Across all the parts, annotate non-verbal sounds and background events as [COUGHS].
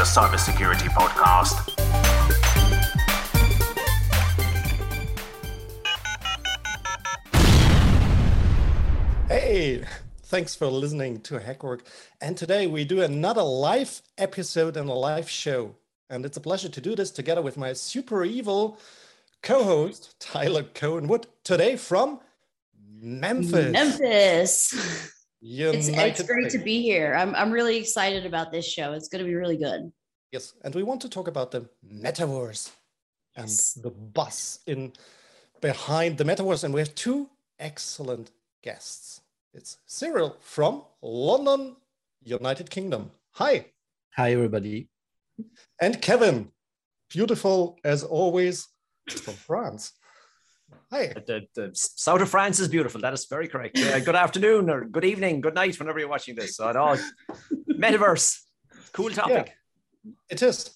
the Cybersecurity Podcast. Hey, thanks for listening to Hackwork. And today we do another live episode and a live show. And it's a pleasure to do this together with my super evil co host, Tyler Cohen Wood, today from Memphis. Memphis. It's, United it's great to be here. I'm, I'm really excited about this show. It's going to be really good. Yes, and we want to talk about the metaverse and Yes. the bus in behind the metaverse. And we have two excellent guests. It's Cyril from London, United Kingdom. Hi. Hi, everybody. And Kevin, beautiful as always, from France. Hi. The, the south of France is beautiful. That is very correct. Uh, good afternoon or good evening, good night, whenever you're watching this. So, at all, [LAUGHS] metaverse, cool topic. It is.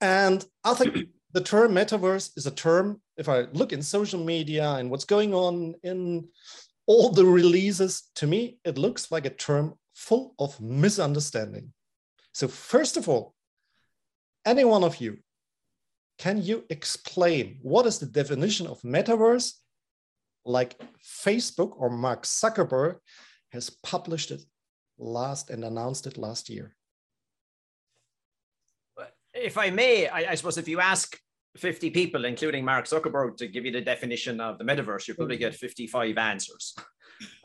And I think [CLEARS THROAT] the term metaverse is a term, if I look in social media and what's going on in all the releases, to me, it looks like a term full of misunderstanding. So, first of all, any one of you, can you explain what is the definition of metaverse like Facebook or Mark Zuckerberg has published it last and announced it last year? If I may, I, I suppose if you ask 50 people, including Mark Zuckerberg, to give you the definition of the metaverse, you probably get 55 answers.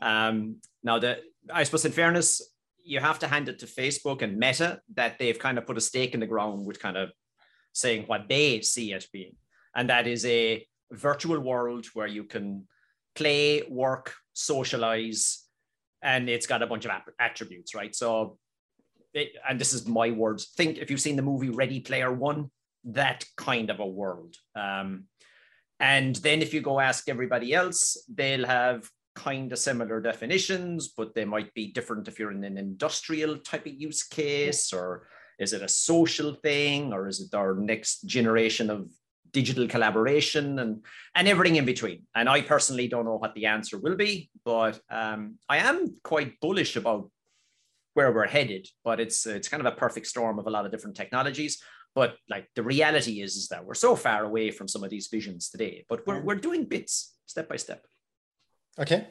Um, now, the, I suppose in fairness, you have to hand it to Facebook and Meta that they've kind of put a stake in the ground with kind of saying what they see it being. And that is a virtual world where you can play, work, socialize, and it's got a bunch of attributes, right? So, it, and this is my words. Think if you've seen the movie Ready Player One, that kind of a world. Um, and then if you go ask everybody else, they'll have kind of similar definitions, but they might be different if you're in an industrial type of use case, or is it a social thing, or is it our next generation of digital collaboration and and everything in between. And I personally don't know what the answer will be, but um, I am quite bullish about where we're headed. But it's it's kind of a perfect storm of a lot of different technologies. But like the reality is, is that we're so far away from some of these visions today. But we're we're doing bits step by step. Okay.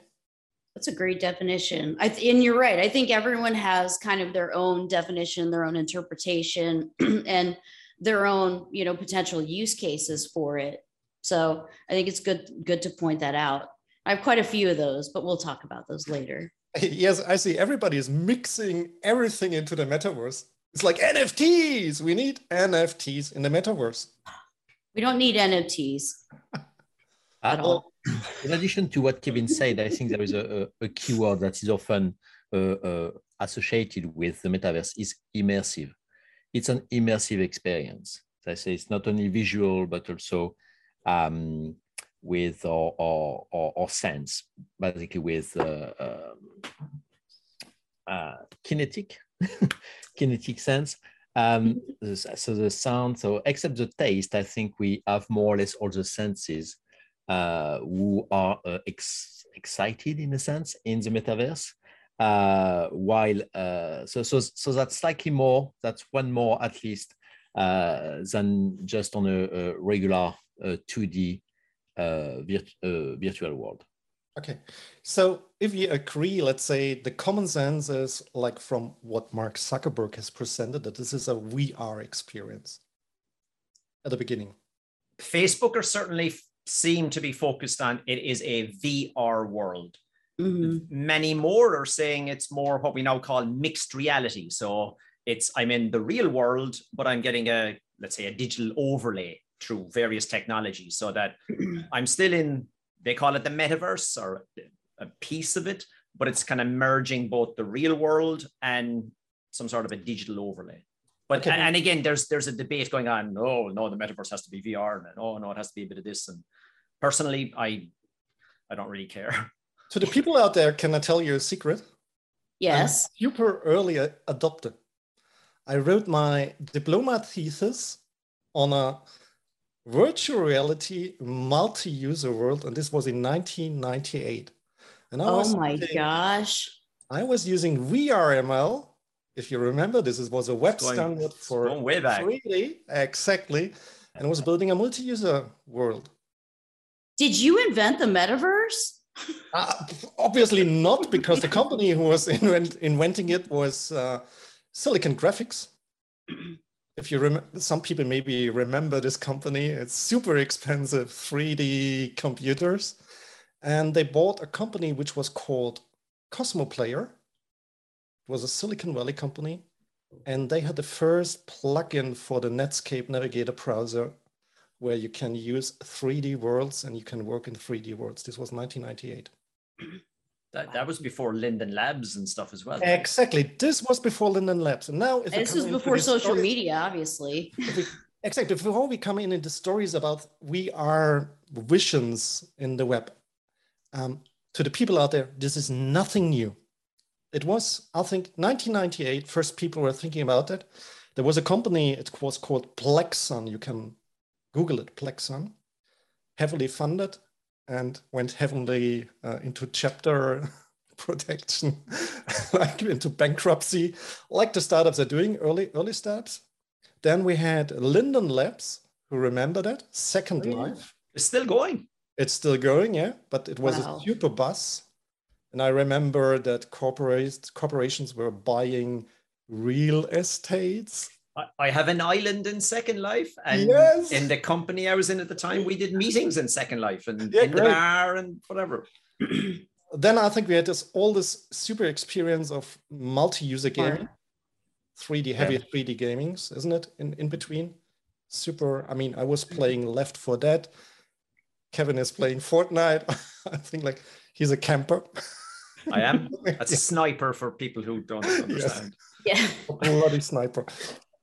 That's a great definition. I th- and you're right. I think everyone has kind of their own definition, their own interpretation, [CLEARS THROAT] and their own, you know, potential use cases for it. So I think it's good good to point that out. I have quite a few of those, but we'll talk about those later. [LAUGHS] Yes, I see. Everybody is mixing everything into the metaverse. It's like NFTs. We need NFTs in the metaverse. We don't need NFTs at [LAUGHS] all. In addition to what Kevin said, I think there is a, a, a keyword that is often uh, uh, associated with the metaverse is immersive. It's an immersive experience. As I say, it's not only visual, but also um, with our, our, our, our sense, basically with uh, um, uh, kinetic, [LAUGHS] kinetic sense. Um, so the sound, so except the taste, I think we have more or less all the senses uh, who are uh, ex- excited in a sense in the metaverse. Uh, while uh, so so so that's slightly more. That's one more at least uh, than just on a, a regular uh, 2D uh, virt- uh, virtual world. Okay. So if you agree, let's say the common sense is like from what Mark Zuckerberg has presented, that this is a VR experience at the beginning. Facebook are certainly f- seem to be focused on it is a VR world. Mhm. Many more are saying it's more what we now call mixed reality. So it's I'm in the real world, but I'm getting a let's say a digital overlay through various technologies, so that [CLEARS THROAT] I'm still in. They call it the metaverse or a piece of it, but it's kind of merging both the real world and some sort of a digital overlay. But Okay. and, and again, there's there's a debate going on. No, no, the metaverse has to be VR, and oh no, it has to be a bit of this. And personally, I I don't really care. So the people out there, can I tell you a secret? Yes. super early adopter. I wrote my diploma thesis on a virtual reality multi-user world, and this was in 1998. And I oh was Oh my using- gosh. I was using VRML If you remember, this is- was a web Going- standard for going way back. 3D, exactly, and was building a multi-user world. Did you invent the metaverse? Uh, obviously not, because the company who was [LAUGHS] invent, inventing it was uh, Silicon Graphics. If you remember, some people maybe remember this company. It's super expensive 3D computers, and they bought a company which was called Cosmoplayer. It was a Silicon Valley company, and they had the first plugin for the Netscape Navigator browser where you can use 3D worlds and you can work in 3D worlds. This was 1998. That, that was before Linden Labs and stuff as well. Exactly. This was before Linden Labs. And now, if we This come was before social stories- media, obviously. if we- exactly. Before we come in into stories about we are visions in the web, um, to the people out there, this is nothing new. It was, I think, 1998. First, people were thinking about it. There was a company. It was called Blaxxun. You can Google it. Blaxxun, heavily funded, and went heavily uh, into chapter [LAUGHS] protection, [LAUGHS] like into bankruptcy, like the startups are doing early early startups. Then we had Linden Labs, who remember that Second Oh, yeah. Life. It's still going. It's still going, yeah, but it was Wow. a super buzz. And I remember that corporations corporations were buying real estates. I, I have an island in Second Life, and Yes. in the company I was in at the time, we did meetings in Second Life and Yeah, in the bar and whatever. [CLEARS THROAT] Then I think we had this all this super experience of multi-user gaming, 3D heavy 3D gamings, isn't it? In in between, super. I mean, I was mm-hmm. playing Left 4 Dead. Kevin is playing Fortnite. [LAUGHS] I think like he's a camper. [LAUGHS] I am. [LAUGHS] That's a sniper for people who don't [LAUGHS] understand. Yeah. a bloody sniper.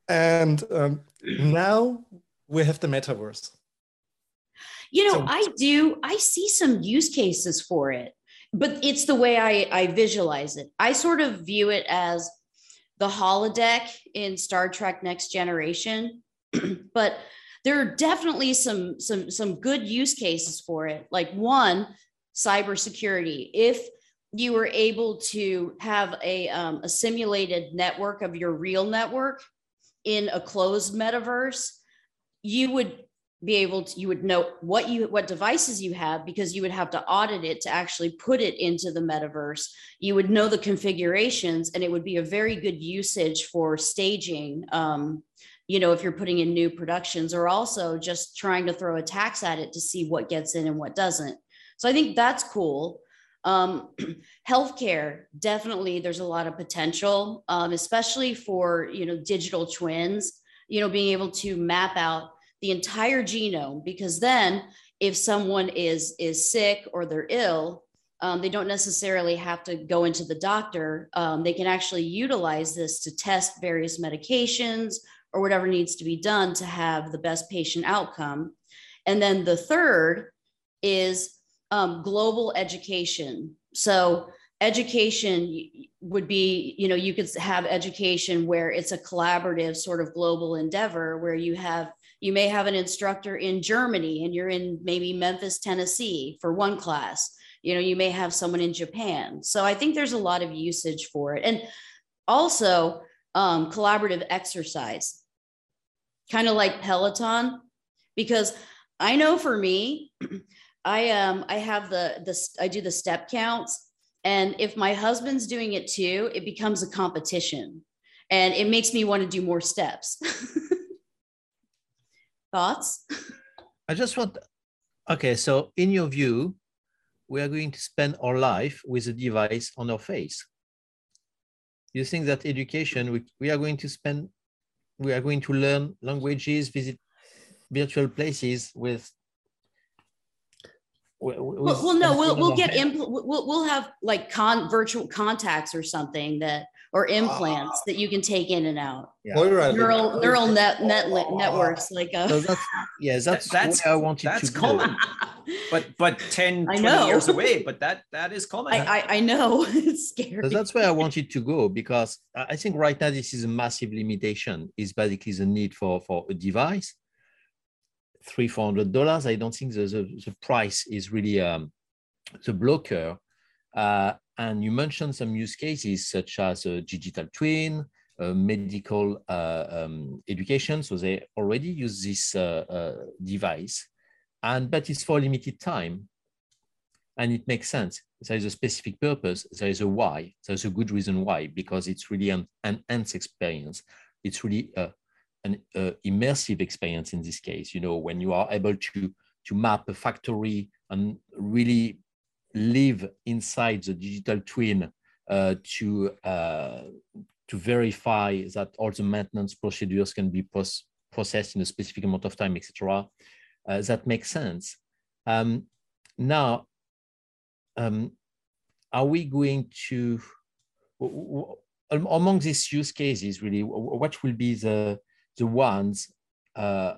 And um, now we have the metaverse. You know, So- I do, I see some use cases for it, but it's the way I, I visualize it. I sort of view it as the holodeck in Star Trek Next Generation, [CLEARS THROAT] but there are definitely some some some good use cases for it. Like one, cybersecurity. If you were able to have a, um, a simulated network of your real network in a closed metaverse, you would be able to you would know what you what devices you have because you would have to audit it to actually put it into the metaverse. You would know the configurations and it would be a very good usage for staging um, you know if you're putting in new productions or also just trying to throw a tax at it to see what gets in and what doesn't. So i think that's cool um, [CLEARS THROAT] healthcare definitely there's a lot of potential um, especially for you know digital twins you know being able to map out the entire genome because then if someone is is sick or they're ill um, they don't necessarily have to go into the doctor. Um, they can actually utilize this to test various medications or whatever needs to be done to have the best patient outcome. And then the third is um, global education so education would be you know you could have education where it's a collaborative sort of global endeavor where you have you may have an instructor in Germany and you're in maybe Memphis, Tennessee for one class. You know, you may have someone in Japan. So I think there's a lot of usage for it. And also um, collaborative exercise, kind of like Peloton, because I know for me, [CLEARS THROAT] I um I have the the I do the step counts, and if my husband's doing it too, it becomes a competition, and it makes me want to do more steps. [LAUGHS] Thoughts? I just want, okay, so in your view, we are going to spend our life with a device on our face. You think that education, we, we are going to spend, we are going to learn languages, visit virtual places with. With- Well, well, no, we'll we'll get head? impl- we'll we'll have like con virtual contacts or something that or implants that you can take in and out. Yeah. Moira, Neural neural net net networks like uh, So that's, yeah, that's, that's- where I wanted That's to common. But but [LAUGHS] 10, I 20 know. years away, [LAUGHS] but that that is common. I, I I know [LAUGHS] it's scary. So that's where I wanted to go because I I think right now this is a massive limitation. Is basically the need for for a device. Three four hundred dollars. I don't think the, the the price is really um, the blocker. Uh, and you mentioned some use cases such as a digital twin, medical uh, um, education. So they already use this uh, uh, device, and but it's for limited time, and it makes sense. There is a specific purpose. There is a why. There's a good reason why because it's really an enhanced experience. It's really a, an immersive experience in this case. You know, when you are able to to map a factory and really live inside the digital twin uh, to uh, to verify that all the maintenance procedures can be pos- processed in a specific amount of time, etc. Uh, that makes sense. Um, now, um, are we going to among these use cases really what will be the the ones uh,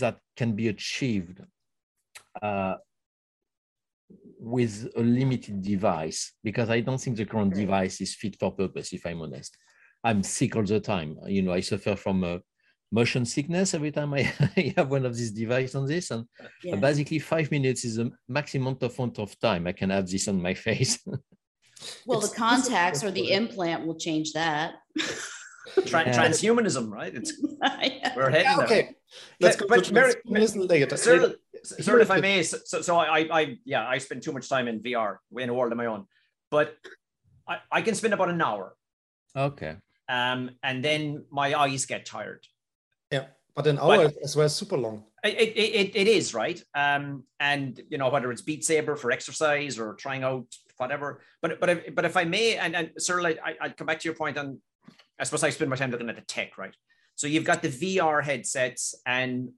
that can be achieved uh, with a limited device because I don't think the current device is fit for purpose, if I'm honest. I'm sick all the time. You know, I suffer from a motion sickness every time [LAUGHS] I, have one of these devices on this. And yeah. basically, five minutes is the maximum amount of time I can have this on my [LAUGHS] face. well, it's, the contacts or the implant will change that. [LAUGHS] Tra- transhumanism, right? It's [LAUGHS] yeah. we're heading yeah, okay. There. Let's go but, to transhumanism later. Sir, sir, if I may, so, so I, I, yeah, I spend too much time in VR in a world of my own, but I, I can spend about an hour. Okay. Um, and then my eyes get tired. Yeah, but an hour but, as well super long. It, it, it, it is right. Um, and you know whether it's Beat Saber for exercise or trying out whatever. But but if, but if I may, and and sir, I, I'd come back to your point on I suppose I spend my time looking at the tech, right? So you've got the VR headsets, and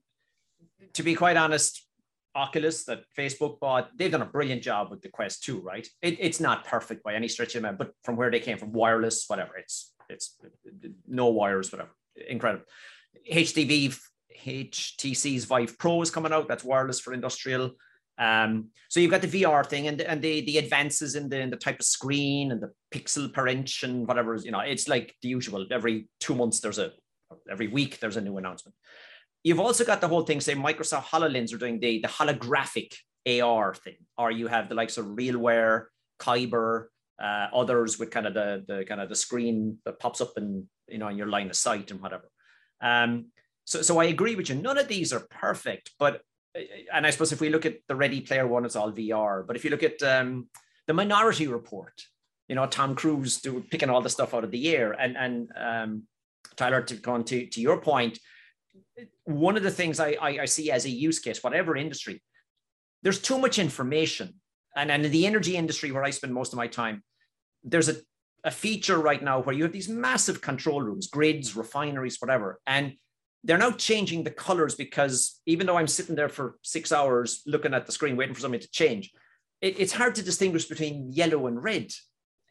to be quite honest, Oculus that Facebook bought, they've done a brilliant job with the Quest 2, right? It, it's not perfect by any stretch of the but from where they came from, wireless, whatever, it's it's no wires, whatever, incredible. HTV, HTC's Vive Pro is coming out. That's wireless for industrial. Um, so you've got the VR thing and, and the, the advances in the, in the type of screen and the pixel per inch and whatever, you know, it's like the usual. Every two months, there's a, every week, there's a new announcement. You've also got the whole thing, say Microsoft HoloLens are doing the, the holographic AR thing, or you have the likes of RealWear, Kyber, uh, others with kind of the, the kind of the screen that pops up and, you know, in your line of sight and whatever. Um, so, so I agree with you. None of these are perfect, but and I suppose if we look at the Ready Player One, it's all VR. But if you look at um, the Minority Report, you know Tom Cruise do, picking all the stuff out of the air, and and um, Tyler, to go on to, to your point, one of the things I, I, I see as a use case, whatever industry, there's too much information, and and in the energy industry where I spend most of my time, there's a a feature right now where you have these massive control rooms, grids, refineries, whatever, and they're now changing the colors because even though I'm sitting there for six hours looking at the screen waiting for something to change, it, it's hard to distinguish between yellow and red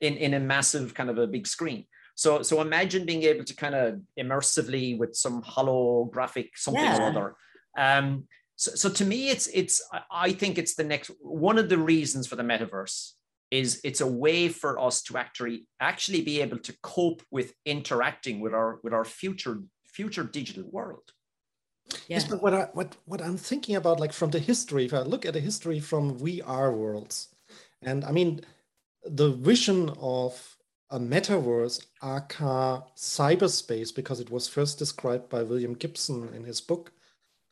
in, in a massive kind of a big screen. So, so imagine being able to kind of immersively with some holographic something yeah. or other. Um, so, so to me, it's it's I think it's the next one of the reasons for the metaverse is it's a way for us to actually actually be able to cope with interacting with our with our future future digital world. Yeah. Yes, but what I what what I'm thinking about, like from the history, if I look at the history from VR worlds, and I mean, the vision of a metaverse, aka cyberspace, because it was first described by William Gibson in his book,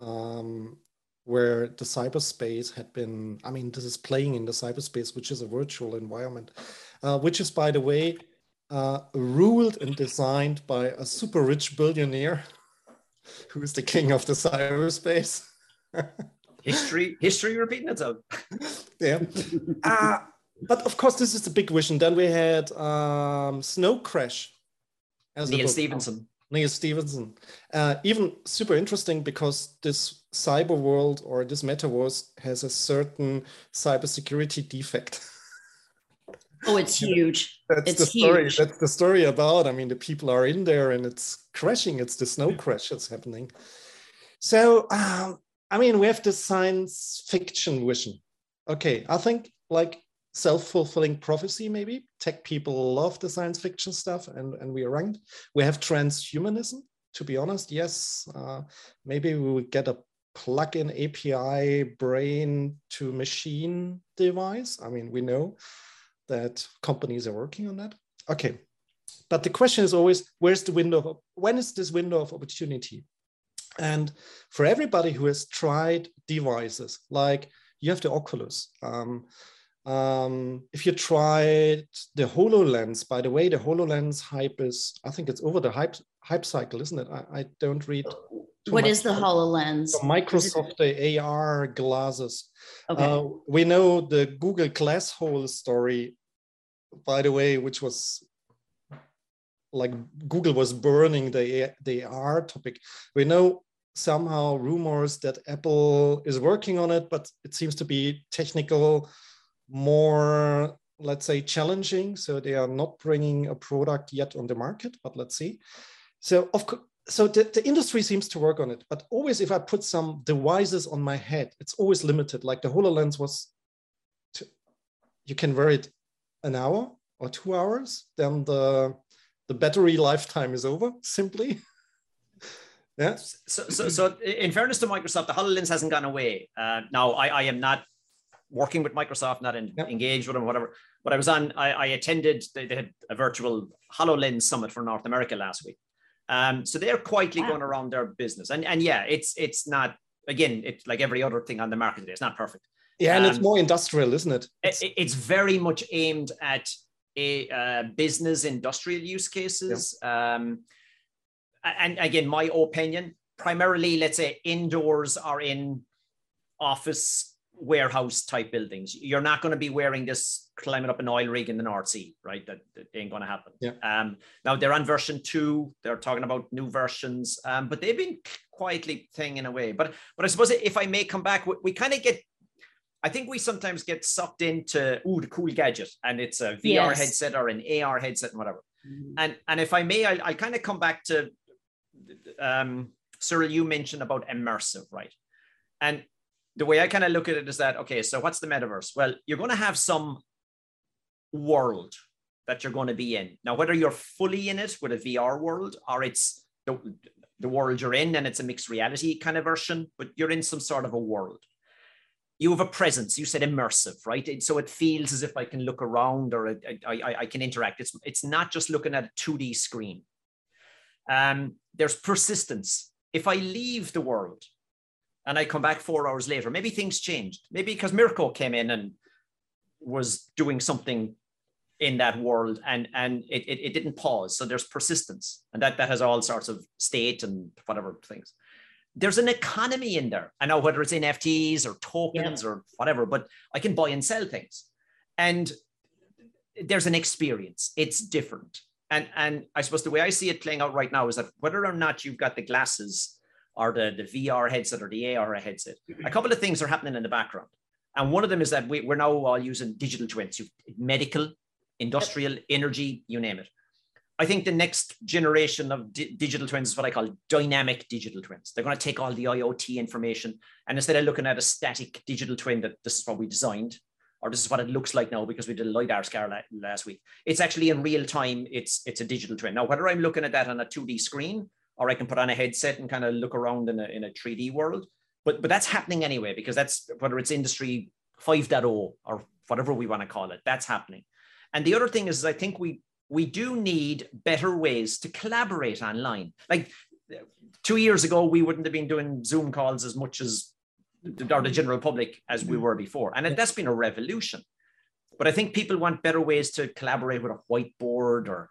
um, where the cyberspace had been. I mean, this is playing in the cyberspace, which is a virtual environment, uh, which is, by the way, uh, ruled and designed by a super rich billionaire [LAUGHS] who is the king of the cyberspace. [LAUGHS] history, history repeating itself. [LAUGHS] yeah. Uh, but of course, this is the big vision. Then we had um, Snow Crash. As Neal Stephenson. Neal Stephenson. Uh, even super interesting because this cyber world or this metaverse has a certain cybersecurity defect. Oh, it's huge. That's it's the story. Huge. That's the story about. I mean, the people are in there and it's crashing. It's the snow crash that's happening. So, um, I mean, we have the science fiction vision. Okay, I think like self-fulfilling prophecy, maybe. Tech people love the science fiction stuff, and, and we are ranked. We have transhumanism, to be honest. Yes, uh, maybe we would get a plug-in API brain to machine device. I mean, we know that companies are working on that. Okay, but the question is always, where's the window of, when is this window of opportunity? And for everybody who has tried devices, like you have the Oculus, um, um, if you tried the HoloLens, by the way, the HoloLens hype is, I think it's over the hype hype cycle, isn't it? I, I don't read. What is the HoloLens? So Microsoft, the AR glasses. Okay. Uh, we know the Google Glass Hole story, by the way, which was like Google was burning the, the AR topic. We know somehow rumors that Apple is working on it, but it seems to be technical, more, let's say, challenging. So they are not bringing a product yet on the market, but let's see. So of course, so the, the industry seems to work on it, but always if I put some devices on my head, it's always limited. Like the HoloLens was, to, you can wear it an hour or two hours, then the the battery lifetime is over [LAUGHS] simply. yeah. So, so, so in fairness to Microsoft, the HoloLens hasn't gone away. Uh, now, I, I am not working with Microsoft, not in, yep. engaged with them, whatever. But I was on, I, I attended, they, they, had a virtual HoloLens summit for North America last week. Um, so they're quietly wow. going around their business. And, and yeah, it's, it's not, again, it's like every other thing on the market today. It's not perfect. Yeah, and um, it's more industrial, isn't it? It's, it's very much aimed at a uh, business industrial use cases. Yeah. Um, and again, my opinion, primarily, let's say indoors are in office warehouse type buildings. You're not going to be wearing this climbing up an oil rig in the North Sea, right? That, that ain't going to happen. Yeah. Um, now they're on version two. They're talking about new versions, um, but they've been quietly thing in a way. But but I suppose if I may come back, we, we kind of get I think we sometimes get sucked into ooh the cool gadget, and it's a VR yes. headset or an AR headset and whatever. Mm-hmm. And and if I may, I, I kind of come back to um, Cyril. You mentioned about immersive, right? And the way I kind of look at it is that okay, so what's the metaverse? Well, you're going to have some world that you're going to be in now, whether you're fully in it with a VR world or it's the, the world you're in and it's a mixed reality kind of version, but you're in some sort of a world you have a presence. You said immersive, right? So it feels as if I can look around or I, I, I can interact. It's, it's not just looking at a 2D screen. Um, there's persistence. If I leave the world and I come back four hours later, maybe things changed. Maybe because Mirko came in and was doing something in that world and and it, it, it didn't pause. So there's persistence. And that that has all sorts of state and whatever things there's an economy in there. I know whether it's NFTs or tokens yeah. or whatever, but I can buy and sell things. And there's an experience. It's different. And and I suppose the way I see it playing out right now is that whether or not you've got the glasses or the, the VR headset or the AR headset, a couple of things are happening in the background. And one of them is that we, we're now all using digital twins, medical, industrial, energy, you name it. I think the next generation of di- digital twins is what I call dynamic digital twins. They're going to take all the IoT information and instead of looking at a static digital twin that this is what we designed, or this is what it looks like now because we did a lidar scan last week. It's actually in real time. It's it's a digital twin. Now, whether I'm looking at that on a 2D screen or I can put on a headset and kind of look around in a in a 3D world, but but that's happening anyway because that's whether it's industry 5.0 or whatever we want to call it. That's happening. And the other thing is, I think we we do need better ways to collaborate online. Like two years ago, we wouldn't have been doing Zoom calls as much as or the general public as we were before. And that's been a revolution. But I think people want better ways to collaborate with a whiteboard or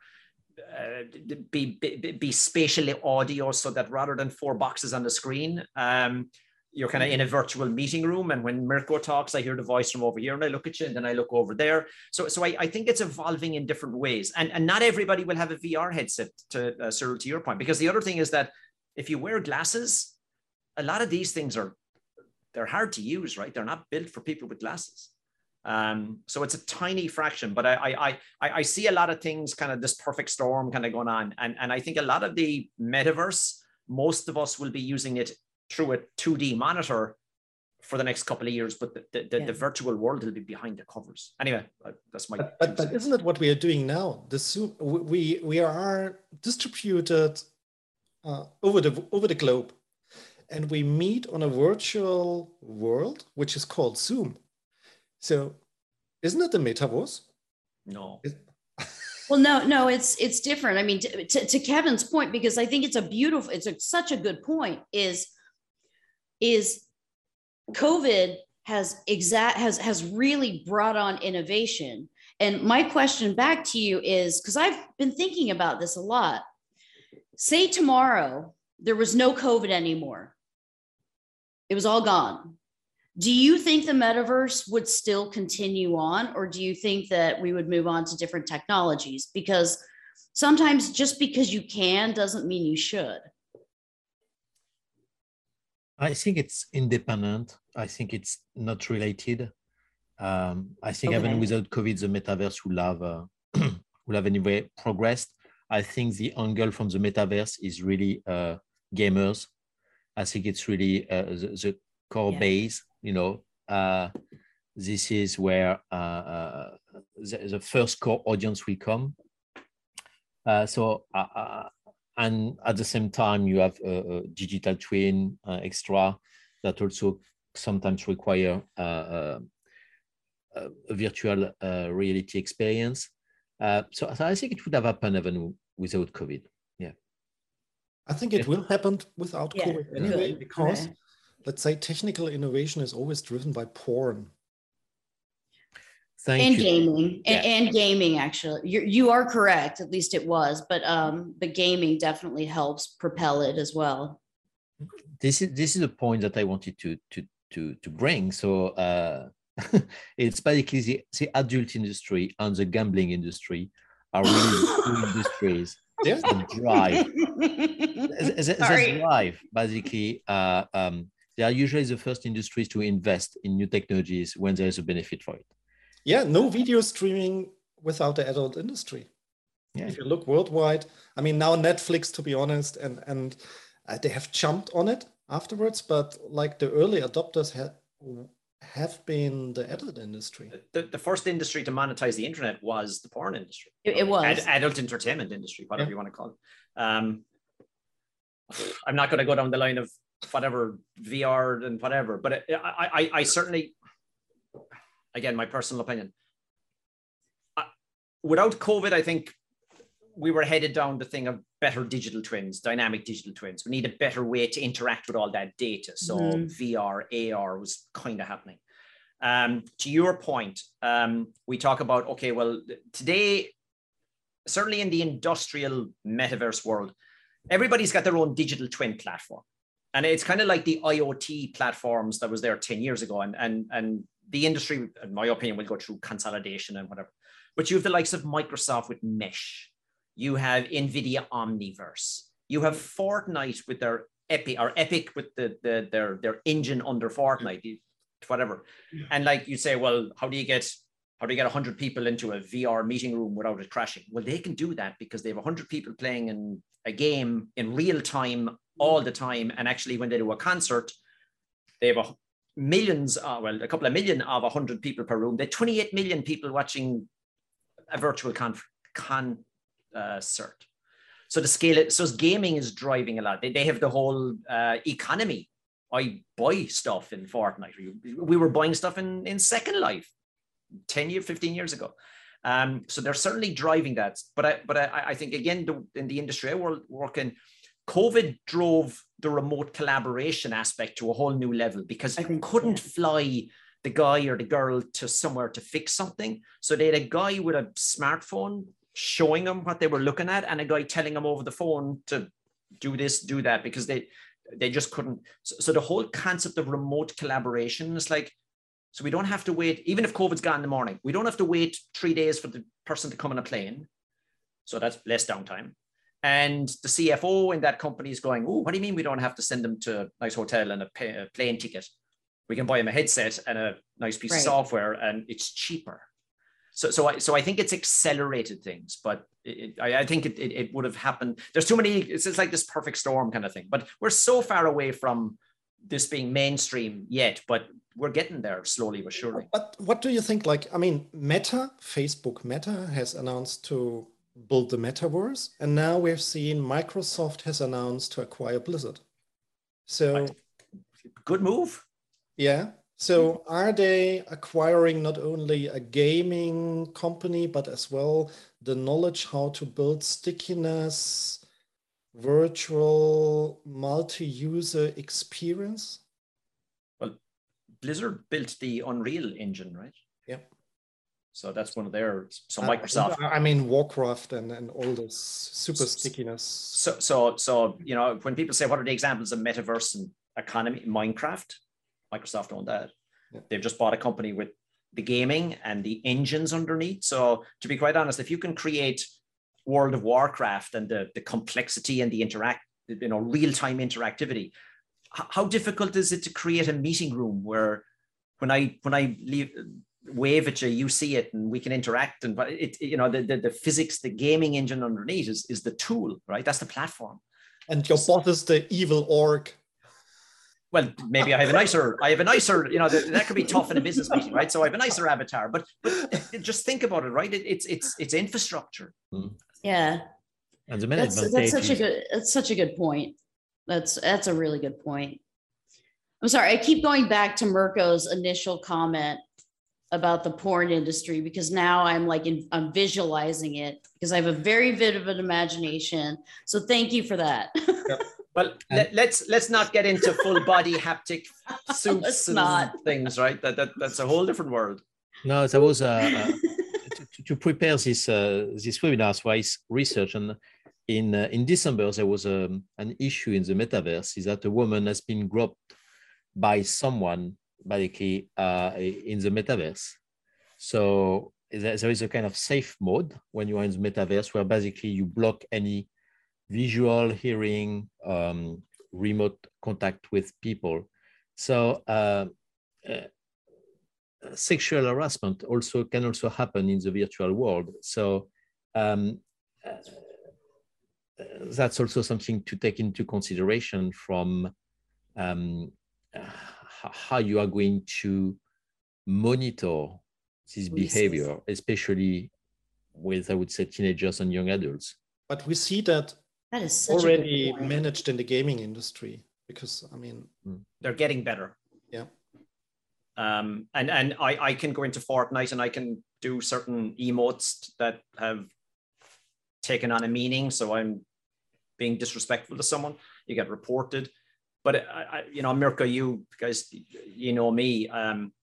uh, be, be, be spatially audio so that rather than four boxes on the screen, um, you're kind of in a virtual meeting room. And when Mirko talks, I hear the voice from over here and I look at you and then I look over there. So, so I, I think it's evolving in different ways. And, and not everybody will have a VR headset to uh, Cyril, to your point, because the other thing is that if you wear glasses, a lot of these things are, they're hard to use, right? They're not built for people with glasses. Um, so it's a tiny fraction, but I, I, I, I see a lot of things kind of this perfect storm kind of going on. And, and I think a lot of the metaverse, most of us will be using it through a 2D monitor for the next couple of years, but the, the, the, yeah. the virtual world will be behind the covers. Anyway, uh, that's my. But, but, but, isn't it what we are doing now? The Zoom, we we are distributed uh, over the over the globe, and we meet on a virtual world which is called Zoom. So, isn't it the metaverse? No. [LAUGHS] well, no, no, it's it's different. I mean, to, to, to Kevin's point, because I think it's a beautiful, it's a, such a good point. Is is COVID has exact has has really brought on innovation. And my question back to you is because I've been thinking about this a lot. Say tomorrow there was no COVID anymore. It was all gone do you think the metaverse would still continue on or do you think that we would move on to different technologies because sometimes just because you can doesn't mean you should i think it's independent i think it's not related um, i think okay. even without covid the metaverse will have uh, [CLEARS THROAT] will have anyway progressed i think the angle from the metaverse is really uh, gamers i think it's really uh, the, the core yeah. base you know, uh, this is where uh, uh, the, the, first core audience will come. Uh, so, uh, uh, and at the same time, you have a, a digital twin uh, extra that also sometimes require uh, uh, a virtual reality experience. so, so, I think it would have happened even without COVID. Yeah. I think it yeah. will happen without yeah. COVID anyway, because okay let's say technical innovation is always driven by porn. Thank and you. gaming yeah. and, and, gaming actually you you are correct at least it was but um the gaming definitely helps propel it as well this is this is a point that i wanted to to to to bring so uh [LAUGHS] it's basically the, the adult industry and the gambling industry are really two [LAUGHS] industries yeah. that drive that drive basically uh um they are usually the first industries to invest in new technologies when there is a benefit for it. Yeah, no video streaming without the adult industry. Yeah. If you look worldwide, I mean, now Netflix, to be honest, and and uh, they have jumped on it afterwards, but like the early adopters have have been the adult industry. The, the first industry to monetize the internet was the porn industry. It, it was Ad, adult entertainment industry, whatever yeah. you want to call it. Um, I'm not going to go down the line of whatever VR and whatever. But I, I, I certainly, again, my personal opinion, I, without COVID, I think we were headed down the thing of better digital twins, dynamic digital twins. We need a better way to interact with all that data. So mm. VR, AR was kind of happening. Um, to your point, um, we talk about okay, well, today, certainly in the industrial metaverse world, everybody's got their own digital twin platform and it's kind of like the IoT platforms that was there 10 years ago. And, and, and the industry, in my opinion, will go through consolidation and whatever. But you have the likes of Microsoft with Mesh. You have NVIDIA Omniverse. You have Fortnite with their Epic or Epic with the, the their their engine under Fortnite, whatever. And like you say, well, how do you get how do you get 100 people into a VR meeting room without it crashing? Well, they can do that because they have 100 people playing in a game in real time all the time. And actually, when they do a concert, they have a millions, uh, well, a couple of million of 100 people per room. They 28 million people watching a virtual con- concert. Uh, so the scale, so gaming is driving a lot. They, they have the whole uh, economy. I buy stuff in Fortnite. We were buying stuff in, in Second Life 10 years, 15 years ago. Um, so they're certainly driving that. But I, but I, I think again, the, in the industry I work in, COVID drove the remote collaboration aspect to a whole new level because you couldn't yeah. fly the guy or the girl to somewhere to fix something. So they had a guy with a smartphone showing them what they were looking at and a guy telling them over the phone to do this, do that, because they they just couldn't. So, so the whole concept of remote collaboration is like, so we don't have to wait, even if COVID's gone in the morning, we don't have to wait three days for the person to come on a plane. So that's less downtime. And the CFO in that company is going, Oh, what do you mean we don't have to send them to a nice hotel and a, pay, a plane ticket? We can buy them a headset and a nice piece right. of software and it's cheaper. So, so I, so I think it's accelerated things, but it, I, I, think it, it, it, would have happened. There's too many, it's, it's like this perfect storm kind of thing, but we're so far away from this being mainstream yet, but we're getting there slowly but surely. But what do you think? Like, I mean, Meta, Facebook Meta has announced to build the metaverse. And now we've seen Microsoft has announced to acquire Blizzard. So good move. Yeah. So are they acquiring not only a gaming company, but as well the knowledge how to build stickiness, virtual multi-user experience? Well, Blizzard built the Unreal engine, right? Yeah. So that's one of their so Uh, Microsoft. I mean Warcraft and, and all this super stickiness. So so so you know when people say what are the examples of metaverse and economy, Minecraft, Microsoft owned that. Yeah. They've just bought a company with the gaming and the engines underneath. So to be quite honest, if you can create World of Warcraft and the, the complexity and the interact, you know, real-time interactivity, how difficult is it to create a meeting room where when I when I leave wave at you, you see it and we can interact and but it you know the, the, the physics, the gaming engine underneath is, is the tool, right? That's the platform. And your boss is the evil orc. well, maybe I have a nicer, I have a nicer, you know, that, that could be tough in a business meeting, right? So I have a nicer avatar, but, but just think about it, right? It, it's it's it's infrastructure. Mm. Yeah. And the That's that's such a is- good that's such a good point. That's that's a really good point. I'm sorry, I keep going back to Mirko's initial comment about the porn industry because now I'm like in, I'm visualizing it because I have a very vivid imagination. So thank you for that. [LAUGHS] Well, let, let's let's not get into full body haptic [LAUGHS] suits and not. things, right? That, that that's a whole different world. No, there was a, uh, [LAUGHS] to, to prepare this uh, this webinar, so I s- research and in uh, in December there was um, an issue in the metaverse is that a woman has been groped by someone basically uh, in the metaverse. So there is a kind of safe mode when you are in the metaverse where basically you block any visual, hearing, um, remote contact with people. So uh, uh, sexual harassment also can also happen in the virtual world. So um, uh, that's also something to take into consideration from um, how you are going to monitor this Policies. behavior, especially with, I would say, teenagers and young adults. But we see that That is such already managed in the gaming industry because I mean, They're getting better. Yeah. Um, and and I, I can go into Fortnite and I can do certain emotes that have taken on a meaning. So I'm being disrespectful to someone. You get reported. But I, I, you know, Mirko, you guys, you know me. Um,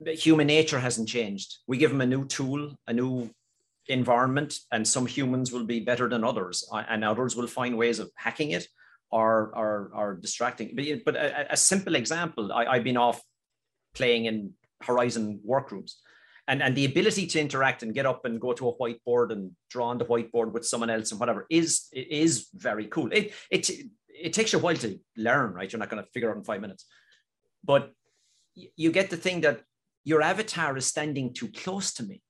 human nature hasn't changed. We give them a new tool, a new environment, and some humans will be better than others, uh, and others will find ways of hacking it or or distracting. But, but a, a simple example, I, I've been off playing in Horizon workrooms. And, and the ability to interact and get up and go to a whiteboard and draw on the whiteboard with someone else and whatever is is very cool. It it it takes you a while to learn, right? You're not going to figure out in five minutes, but you get the thing that your avatar is standing too close to me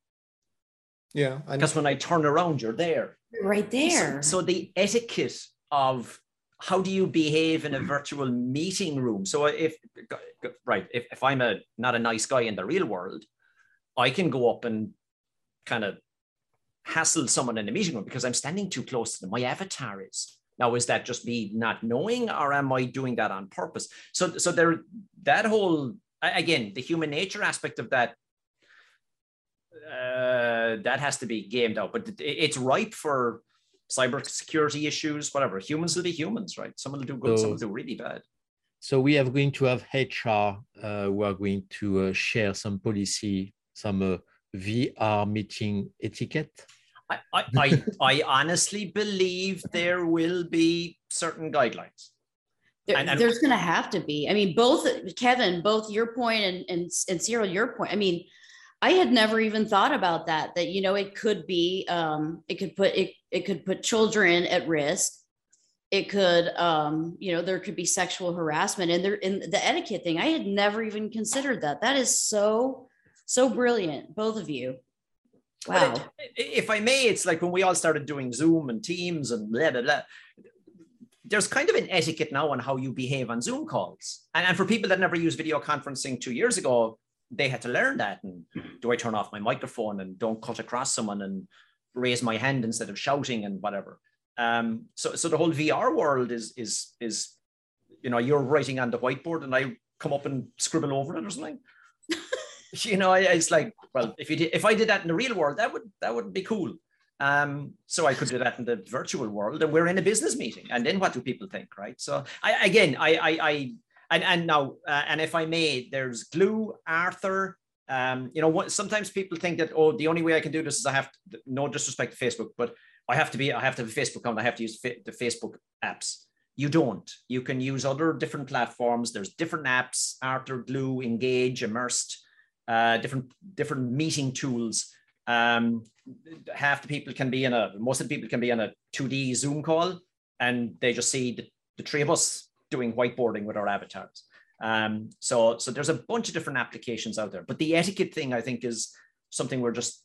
yeah, because when I turn around, you're there. right there. So, so the etiquette of how do you behave in a virtual meeting room? So if right, if, if I'm a not a nice guy in the real world, I can go up and kind of hassle someone in a meeting room because I'm standing too close to them. My avatar is. Now, is that just me not knowing, or am I doing that on purpose? So, so there, that whole again, the human nature aspect of that uh, that has to be gamed out. But it's ripe for cyber security issues, whatever. Humans will be humans, right? Some will do good, some will So- do really bad. So we are going to have HR uh, who are going to uh, share some policy, some uh, VR meeting etiquette. I, I, I, [LAUGHS] I honestly believe there will be certain guidelines. There- And- and- there's going to have to be. I mean, both Kevin, both your point and and and Cyril, your point. I mean, I had never even thought about that. That you know, it could be, um, it could put it, it could put children at risk. It could, um, you know, there could be sexual harassment, and there in the etiquette thing. I had never even considered that. That is so so brilliant, both of you. Wow. it- if I may, it's like when we all started doing Zoom and Teams and blah, blah, blah. There's kind of an etiquette now on how you behave on Zoom calls. And, and for people that never used video conferencing two years ago, they had to learn that. And do I turn off my microphone and don't cut across someone and raise my hand instead of shouting and whatever? Um, so, so the whole VR world is is is, you know, you're writing on the whiteboard and I come up and scribble over it or something. [LAUGHS] [LAUGHS] you know, it's like, well, if you did, if I did that in the real world, that would that would be cool. Um, so I could do that in the virtual world, and we're in a business meeting, and then what do people think, right? So I again, I I, I and and now, uh, and if I may, there's Glue, Arthur. Um, you know, what, sometimes people think that oh, the only way I can do this is I have to, no disrespect to Facebook, but I have to be, I have to have a Facebook account. I have to use the Facebook apps. You don't. You can use other different platforms. There's different apps: Arthur, Glue, Engage, Immersed, uh, different different meeting tools. Um, half the people can be in a, most of the people can be on a 2D Zoom call, and they just see the, the three of us doing whiteboarding with our avatars. Um, so, so there's a bunch of different applications out there. But the etiquette thing, I think, is something we're just.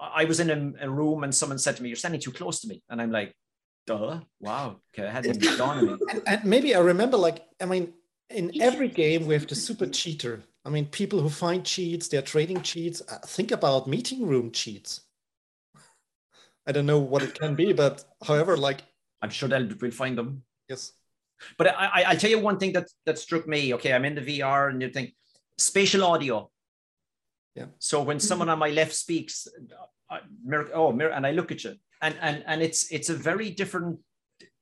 I was in a, a room and someone said to me, "You're standing too close to me," and I'm like, "Duh! Wow! Okay, I hadn't even dawned on me." And, and maybe I remember, like, I mean, in every game we have the super cheater. I mean, people who find cheats, they're trading cheats. Uh, think about meeting room cheats. I don't know what it can be, but however, like I'm sure they'll we'll find them. yes, But I, I, will tell you one thing that that struck me. Okay, I'm in the VR, and you think spatial audio. Yeah. So when someone on my left speaks, uh, mir- oh, mir- and I look at you, and and and it's it's a very different.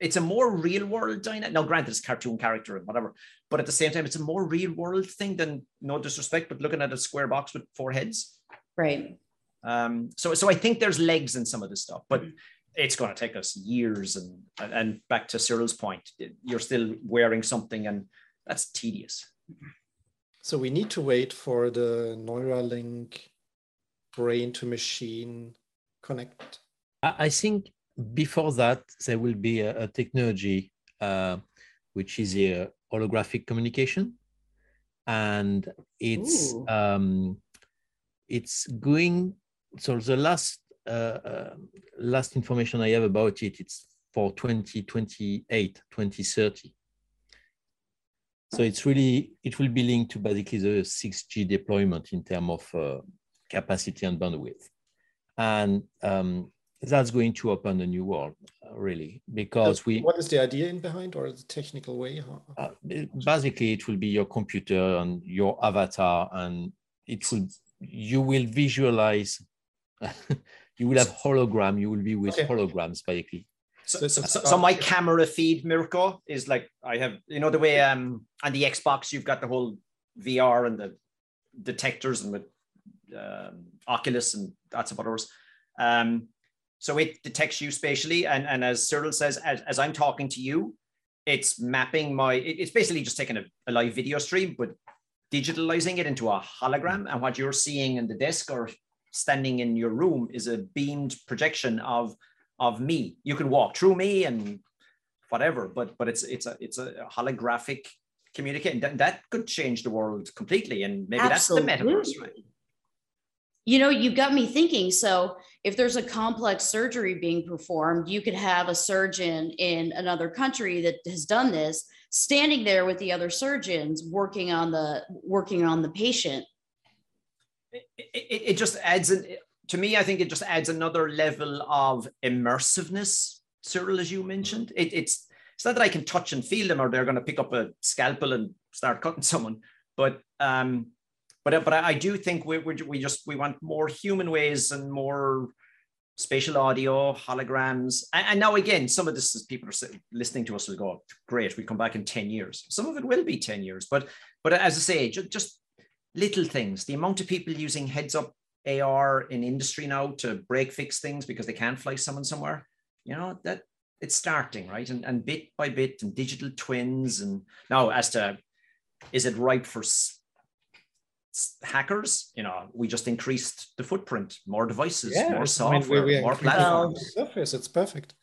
It's a more real world dynamic. Now, granted, it's cartoon character and whatever, but at the same time, it's a more real world thing than no disrespect, but looking at a square box with four heads. Right. Um, so, so I think there's legs in some of this stuff, but it's going to take us years. And and back to Cyril's point, you're still wearing something, and that's tedious. so we need to wait for the Neuralink brain to machine connect. I I think before that, there will be a, a technology uh, which is a holographic communication, and it's um, it's going. So the last uh, uh, last information I have about it, it's for 2028, 2030. So it's really it will be linked to basically the 6G deployment in terms of uh, capacity and bandwidth, and um, that's going to open a new world, uh, really, because we what is the idea in behind or the technical way? Uh, basically it will be your computer and your avatar, and it will you will visualize. [LAUGHS] you will have hologram. You will be with Okay. holograms, basically. So, So so, so, my camera feed, Mirko, is like I have, you know, the way um on the Xbox you've got the whole VR and the detectors and with um, Oculus and that's about others. Um, so it detects you spatially, and and as Cyril says, as, as I'm talking to you, it's mapping my. It's basically just taking a, a live video stream, but digitalizing it into a hologram, and what you're seeing in the desk or standing in your room is a beamed projection of of me. You can walk through me and whatever, but but it's it's a it's a holographic communication that, that could change the world completely, and maybe that's the metaverse, right? You know, you got me thinking. So, if there's a complex surgery being performed, you could have a surgeon in another country that has done this standing there with the other surgeons working on the working on the patient. It, it, it just adds an to me. I think it just adds another level of immersiveness. Cyril, as you mentioned, it, it's it's not that I can touch and feel them, or they're going to pick up a scalpel and start cutting someone, but um, but but I, do think we we we just we want more human ways and more spatial audio, holograms, and, and now again, some of this is people are listening to us will go, great, we come back in ten years. Some of it will be ten years, but but as I say, just, just little things. The amount of people using heads up AR in industry now to break fix things because they can't fly someone somewhere, you know that it's starting right, and and bit by bit, and digital twins, and now as to is it ripe for hackers? You know, we just increased the footprint, more devices, more I mean, we- software, more platforms. Surface, it's perfect.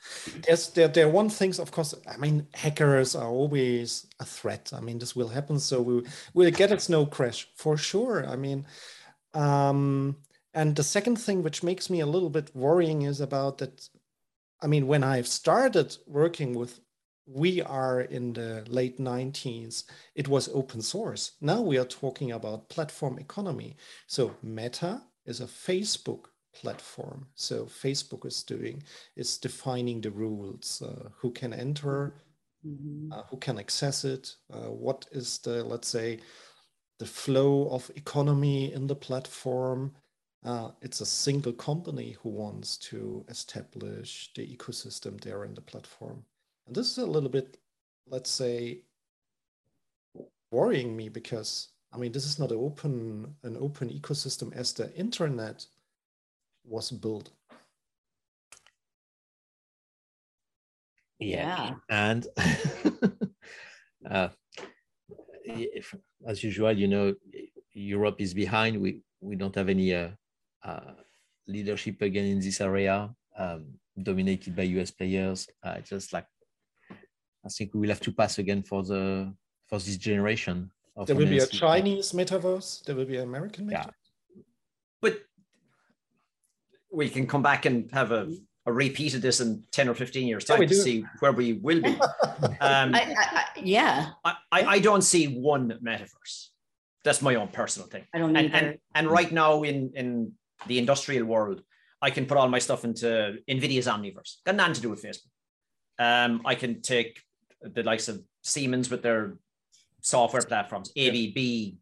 There's there, there are one things, of course. I mean, hackers are always a threat. I mean, this will happen, so we will get a snow crash for sure. I mean, um, and the second thing which makes me a little bit worrying is about that. I mean, when I've started working with we are in the late 90s, it was open source. Now we are talking about platform economy. So Meta is a Facebook platform. So Facebook is doing is defining the rules, uh, who can enter, Mhm. uh, who can access it, uh, what is the let's say the flow of economy in the platform. Uh, it's a single company who wants to establish the ecosystem there in the platform. And this is a little bit, let's say, worrying me because I mean this is not an open an open ecosystem as the internet was built. Yeah, and [LAUGHS] uh, if, as usual, you know, Europe is behind. We we don't have any uh, uh, leadership again in this area, um, dominated by US players. Uh, just like I think we will have to pass again for the for this generation. there will be a Chinese metaverse. There will be an American metaverse. Yeah. But we can come back and have a, a repeat of this in 10 or 15 years time yeah, to see where we will be. [LAUGHS] Um, I, I, yeah. I, I don't see one metaverse. That's my own personal thing. I don't and, and, and right now in, in the industrial world, I can put all my stuff into NVIDIA's Omniverse. Got nothing to do with Facebook. Um, I can take the likes of Siemens with their software platforms, ABB,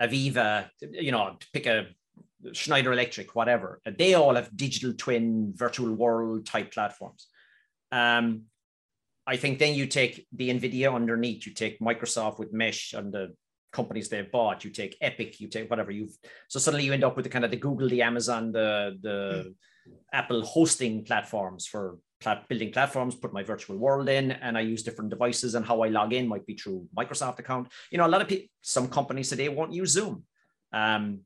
AVEVA, you know, pick a Schneider Electric, whatever. They all have digital twin, virtual world type platforms. Um, I think then you take the NVIDIA underneath, you take Microsoft with Mesh and the companies they've bought, you take Epic, you take whatever you've so suddenly you end up with the kind of the Google, the Amazon, the the mm. Apple hosting platforms for plat- building platforms, put my virtual world in, and I use different devices. And how I log in might be through Microsoft account. You know, a lot of people, some companies today won't use Zoom. Um,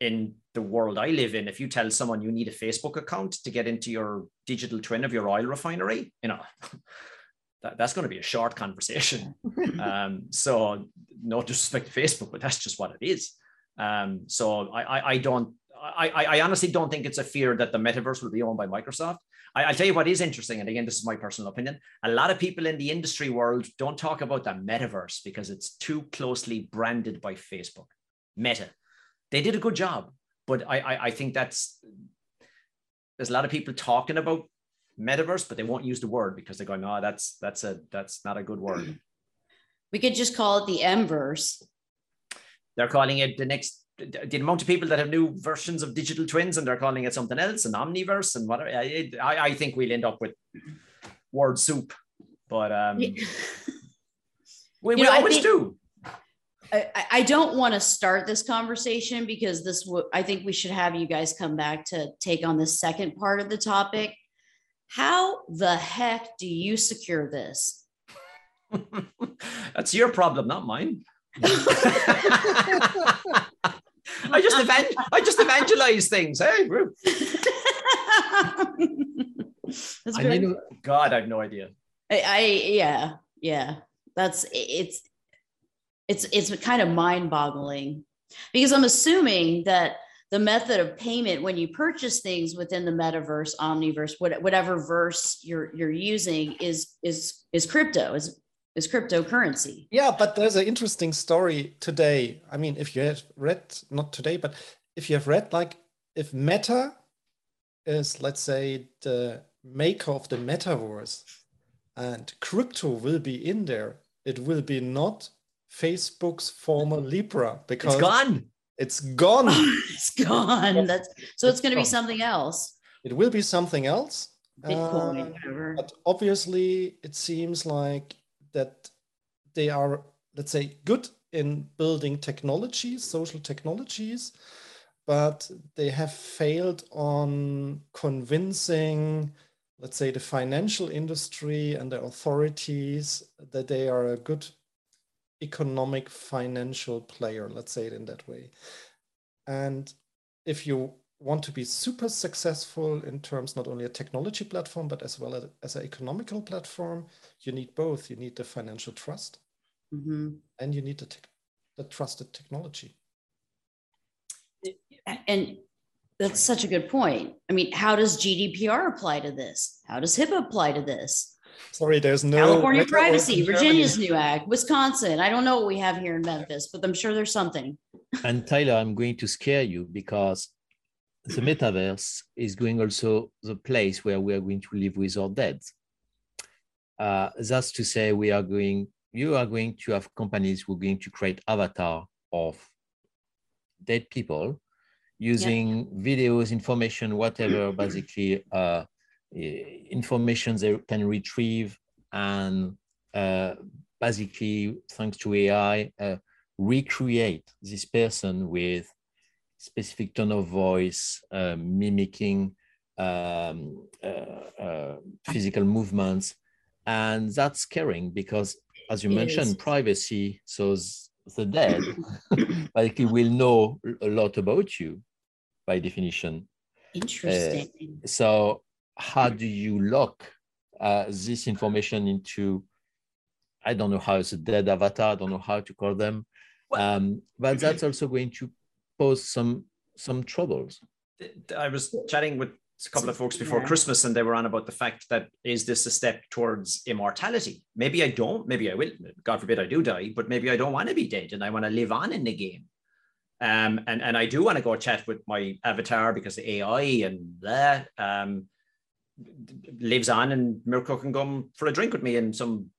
in the world I live in, if you tell someone you need a Facebook account to get into your digital twin of your oil refinery, you know, [LAUGHS] that, that's going to be a short conversation. [LAUGHS] um, so no disrespect to Facebook, but that's just what it is. Um, so I, I, I don't, I, I honestly don't think it's a fear that the metaverse will be owned by Microsoft. I, will tell you what is interesting, and again, this is my personal opinion. A lot of people in the industry world don't talk about the metaverse because it's too closely branded by Facebook. Meta, they did a good job, but I, I, I think that's there's a lot of people talking about metaverse, but they won't use the word because they're going, "Oh, that's that's a that's not a good word." We could just call it the Mverse. They're calling it the next the amount of people that have new versions of digital twins and they're calling it something else, an omniverse and whatever. I, I think we'll end up with word soup, but um, yeah. [LAUGHS] we, we know, always think, do. I, I don't want to start this conversation because this w- I think we should have you guys come back to take on the second part of the topic. How the heck do you secure this? [LAUGHS] That's your problem, not mine. [LAUGHS] I just event I just evangelize things. Eh? Hey, [LAUGHS] That's I mean, God, I have no idea. I, I yeah, yeah. That's it's it's it's kind of mind-boggling because I'm assuming that the method of payment when you purchase things within the metaverse, omniverse, whatever verse you're you're using is is is crypto, is is cryptocurrency. Yeah, but there's an interesting story today. I mean, if you have read, not today, but if you have read, like, if Meta is, let's say, the maker of the metaverse and crypto will be in there, it will be not Facebook's former Libra because it's gone. It's gone. [LAUGHS] it's gone. That's so it's, it's going to be something else. It will be something else. Bitcoin, uh, but obviously, it seems like that they are, let's say, good in building technologies, social technologies, but they have failed on convincing, let's say, the financial industry and the authorities that they are a good economic financial player, let's say it in that way. And if you want to be super successful in terms not only a technology platform but as well as, as an economical platform you need both you need the financial trust mm-hmm. and you need the, te- the trusted technology and that's such a good point i mean how does gdpr apply to this how does hipaa apply to this Sorry, there's no California privacy, Virginia's new act, Wisconsin. I don't know what we have here in Memphis, but I'm sure there's something. and Tyler, I'm going to scare you because the metaverse is going also the place where we are going to live with our dead. Uh, that's to say, we are going, you are going to have companies who are going to create avatar of dead people using videos, information, whatever, [CLEARS THROAT] basically uh, information they can retrieve and uh, basically, thanks to AI, uh, recreate this person with specific tone of voice, uh, mimicking um, uh, uh, physical movements. And that's scaring because, as you it mentioned, is. privacy. So the dead [COUGHS] basically will know a lot about you by definition. Interesting. Uh, so, how do you lock uh, this information into? I don't know how it's a dead avatar. I don't know how to call them, um, but that's also going to pose some some troubles. I was chatting with a couple of folks before yeah. Christmas, and they were on about the fact that is this a step towards immortality? Maybe I don't. Maybe I will. God forbid I do die, but maybe I don't want to be dead, and I want to live on in the game. Um, and and I do want to go chat with my avatar because the AI and that um, lives on, and Mirko can come for a drink with me in some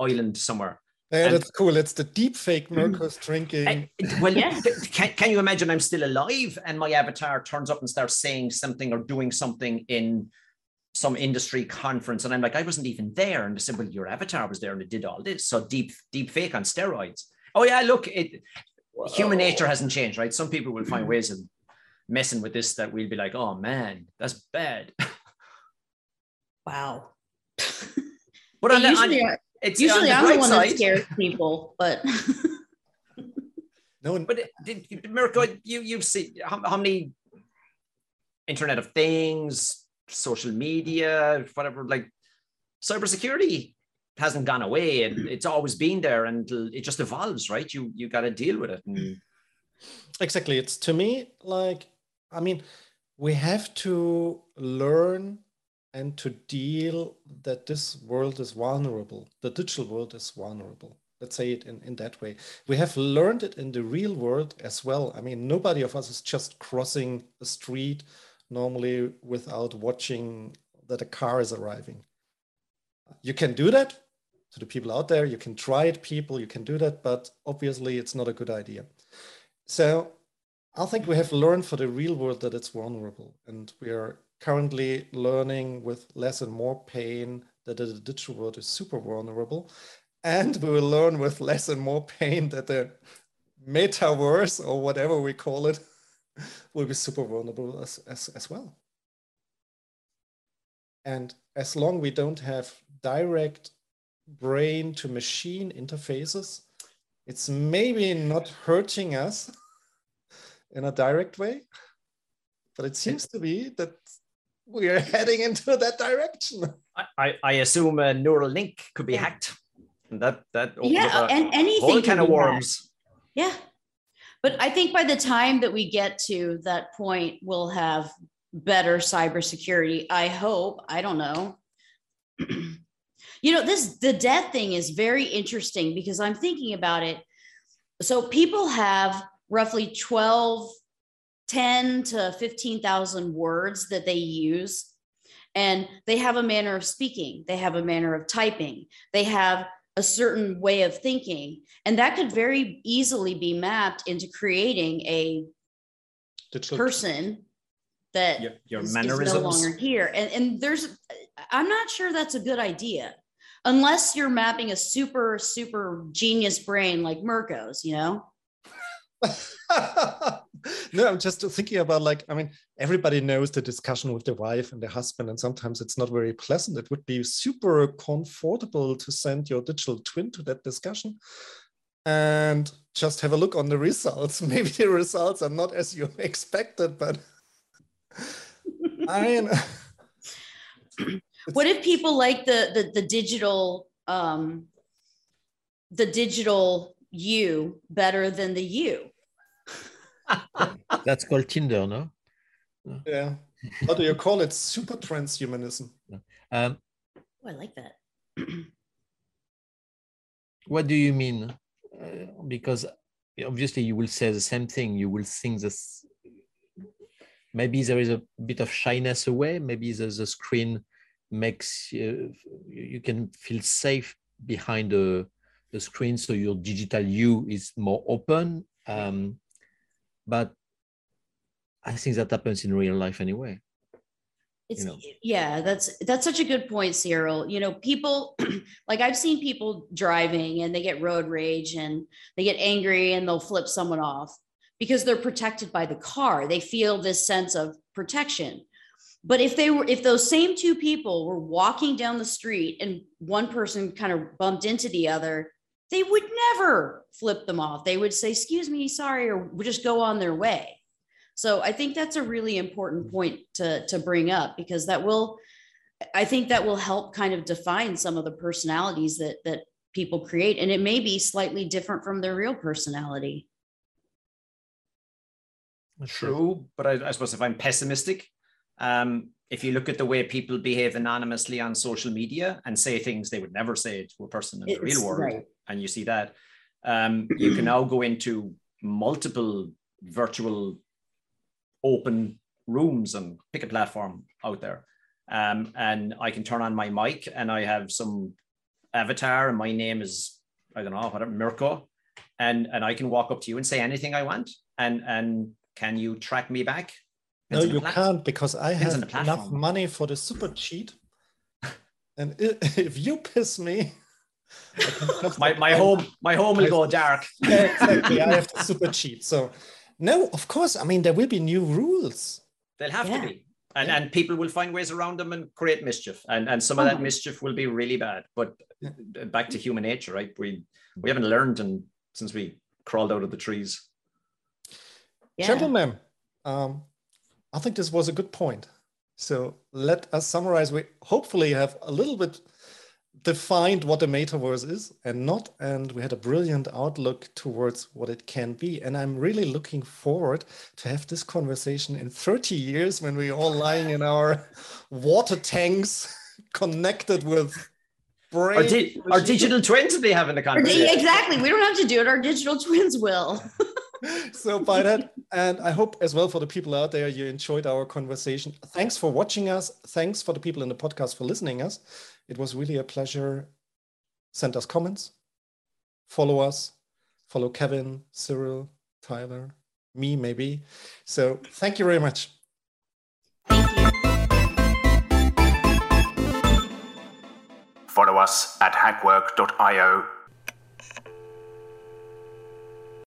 island somewhere. Yeah, and, that's cool. It's the deep fake mm. Mirko's drinking. I, well, yeah. can, can you imagine I'm still alive and my avatar turns up and starts saying something or doing something in some industry conference and I'm like, I wasn't even there. And they said, Well, your avatar was there and it did all this. So deep, deep fake on steroids. Oh yeah, look, it Whoa. human nature hasn't changed, right? Some people will find ways of messing with this that we'll be like, oh man, that's bad. [LAUGHS] Wow. but on the, on, it's usually I'm the one side. that scares people, but no one. But did, Mirko, you you've seen how, how many Internet of Things, social media, whatever, like cybersecurity hasn't gone away and it's always been there and it just evolves right you you got to deal with it and... exactly it's to me like i mean we have to learn and to deal that this world is vulnerable. The digital world is vulnerable. Let's say it in, in that way. We have learned it in the real world as well. I mean, nobody of us is just crossing the street normally without watching that a car is arriving. You can do that to the people out there. You can try it, people, you can do that, but obviously it's not a good idea. So I think we have learned for the real world that it's vulnerable and we are currently learning with less and more pain that the digital world is super vulnerable. And we will learn with less and more pain that the metaverse or whatever we call it [LAUGHS] will be super vulnerable as, as, as well. And as long we don't have direct brain to machine interfaces, it's maybe not hurting us [LAUGHS] in a direct way, but it seems to be that we are heading into that direction. I, I assume a neural link could be hacked. And that that yeah, and anything whole kind of worms. Hacked. Yeah, but I think by the time that we get to that point, we'll have better cybersecurity. I hope. I don't know. [CLEARS THROAT] you know, this the death thing is very interesting because I'm thinking about it. So people have roughly 12 10 to 15,000 words that they use. And they have a manner of speaking, they have a manner of typing, they have a certain way of thinking. And that could very easily be mapped into creating a Digital. person that your, your is, mannerisms. Is no longer here. And, and there's, I'm not sure that's a good idea unless you're mapping a super, super genius brain like Mirko's, you know? [LAUGHS] no, I'm just thinking about like, I mean, everybody knows the discussion with the wife and the husband, and sometimes it's not very pleasant. It would be super comfortable to send your digital twin to that discussion and just have a look on the results. [LAUGHS] Maybe the results are not as you [LAUGHS] expected, but I mean, what if people like the the, the digital um, the digital you better than the you? [LAUGHS] That's called Tinder, no? Yeah. What do you call it? Super transhumanism. Um, oh, I like that. [CLEARS THROAT] what do you mean? Uh, because obviously you will say the same thing. You will think this. Maybe there is a bit of shyness away. Maybe the, the screen makes you, you can feel safe behind a the screen, so your digital you is more open. Um, but I think that happens in real life anyway. It's you know. yeah, that's that's such a good point, Cyril. You know, people [CLEARS THROAT] like I've seen people driving and they get road rage and they get angry and they'll flip someone off because they're protected by the car. They feel this sense of protection. But if they were if those same two people were walking down the street and one person kind of bumped into the other, they would never flip them off. They would say, "Excuse me, sorry," or just go on their way. So I think that's a really important point to, to bring up because that will, I think that will help kind of define some of the personalities that, that people create. And it may be slightly different from their real personality. True, but I, I suppose if I'm pessimistic, um, if you look at the way people behave anonymously on social media and say things they would never say to a person in the real world, right. and you see that, um, you can now go into multiple virtual open rooms and pick a platform out there. Um, and I can turn on my mic and I have some avatar and my name is, I don't know, whatever, Mirko. And, and I can walk up to you and say anything I want. And, and can you track me back? No, Depends on the you can't because I Depends have on enough money for the super cheat. And [LAUGHS] if you piss me, I can [LAUGHS] just My, my I- home, my home will go dark. Yeah, [LAUGHS] exactly. I have to super cheat. So no, of course. I mean, there will be new rules. They'll have Yeah. to be. And, Yeah. and people will find ways around them and create mischief. And, and some of that Mhm. mischief will be really bad. But Yeah. back to human nature, right? We we haven't learned and since we crawled out of the trees. Yeah. Gentlemen, um, I think this was a good point. So let us summarize. We hopefully have a little bit defined what the metaverse is and not, and we had a brilliant outlook towards what it can be. And I'm really looking forward to have this conversation in 30 years when we're all lying in our [LAUGHS] water tanks connected with Our, di- our digital twins will be having the Or conversation. Exactly. We don't have to do it. Our digital twins will. [LAUGHS] so by that and i hope as well for the people out there you enjoyed our conversation. Thanks for watching us. Thanks for the people in the podcast for listening us. It was really a pleasure. Send us comments. Follow us. Follow kevin cyril tyler me maybe. So thank you very much. Thank you. Follow us at hackwork.io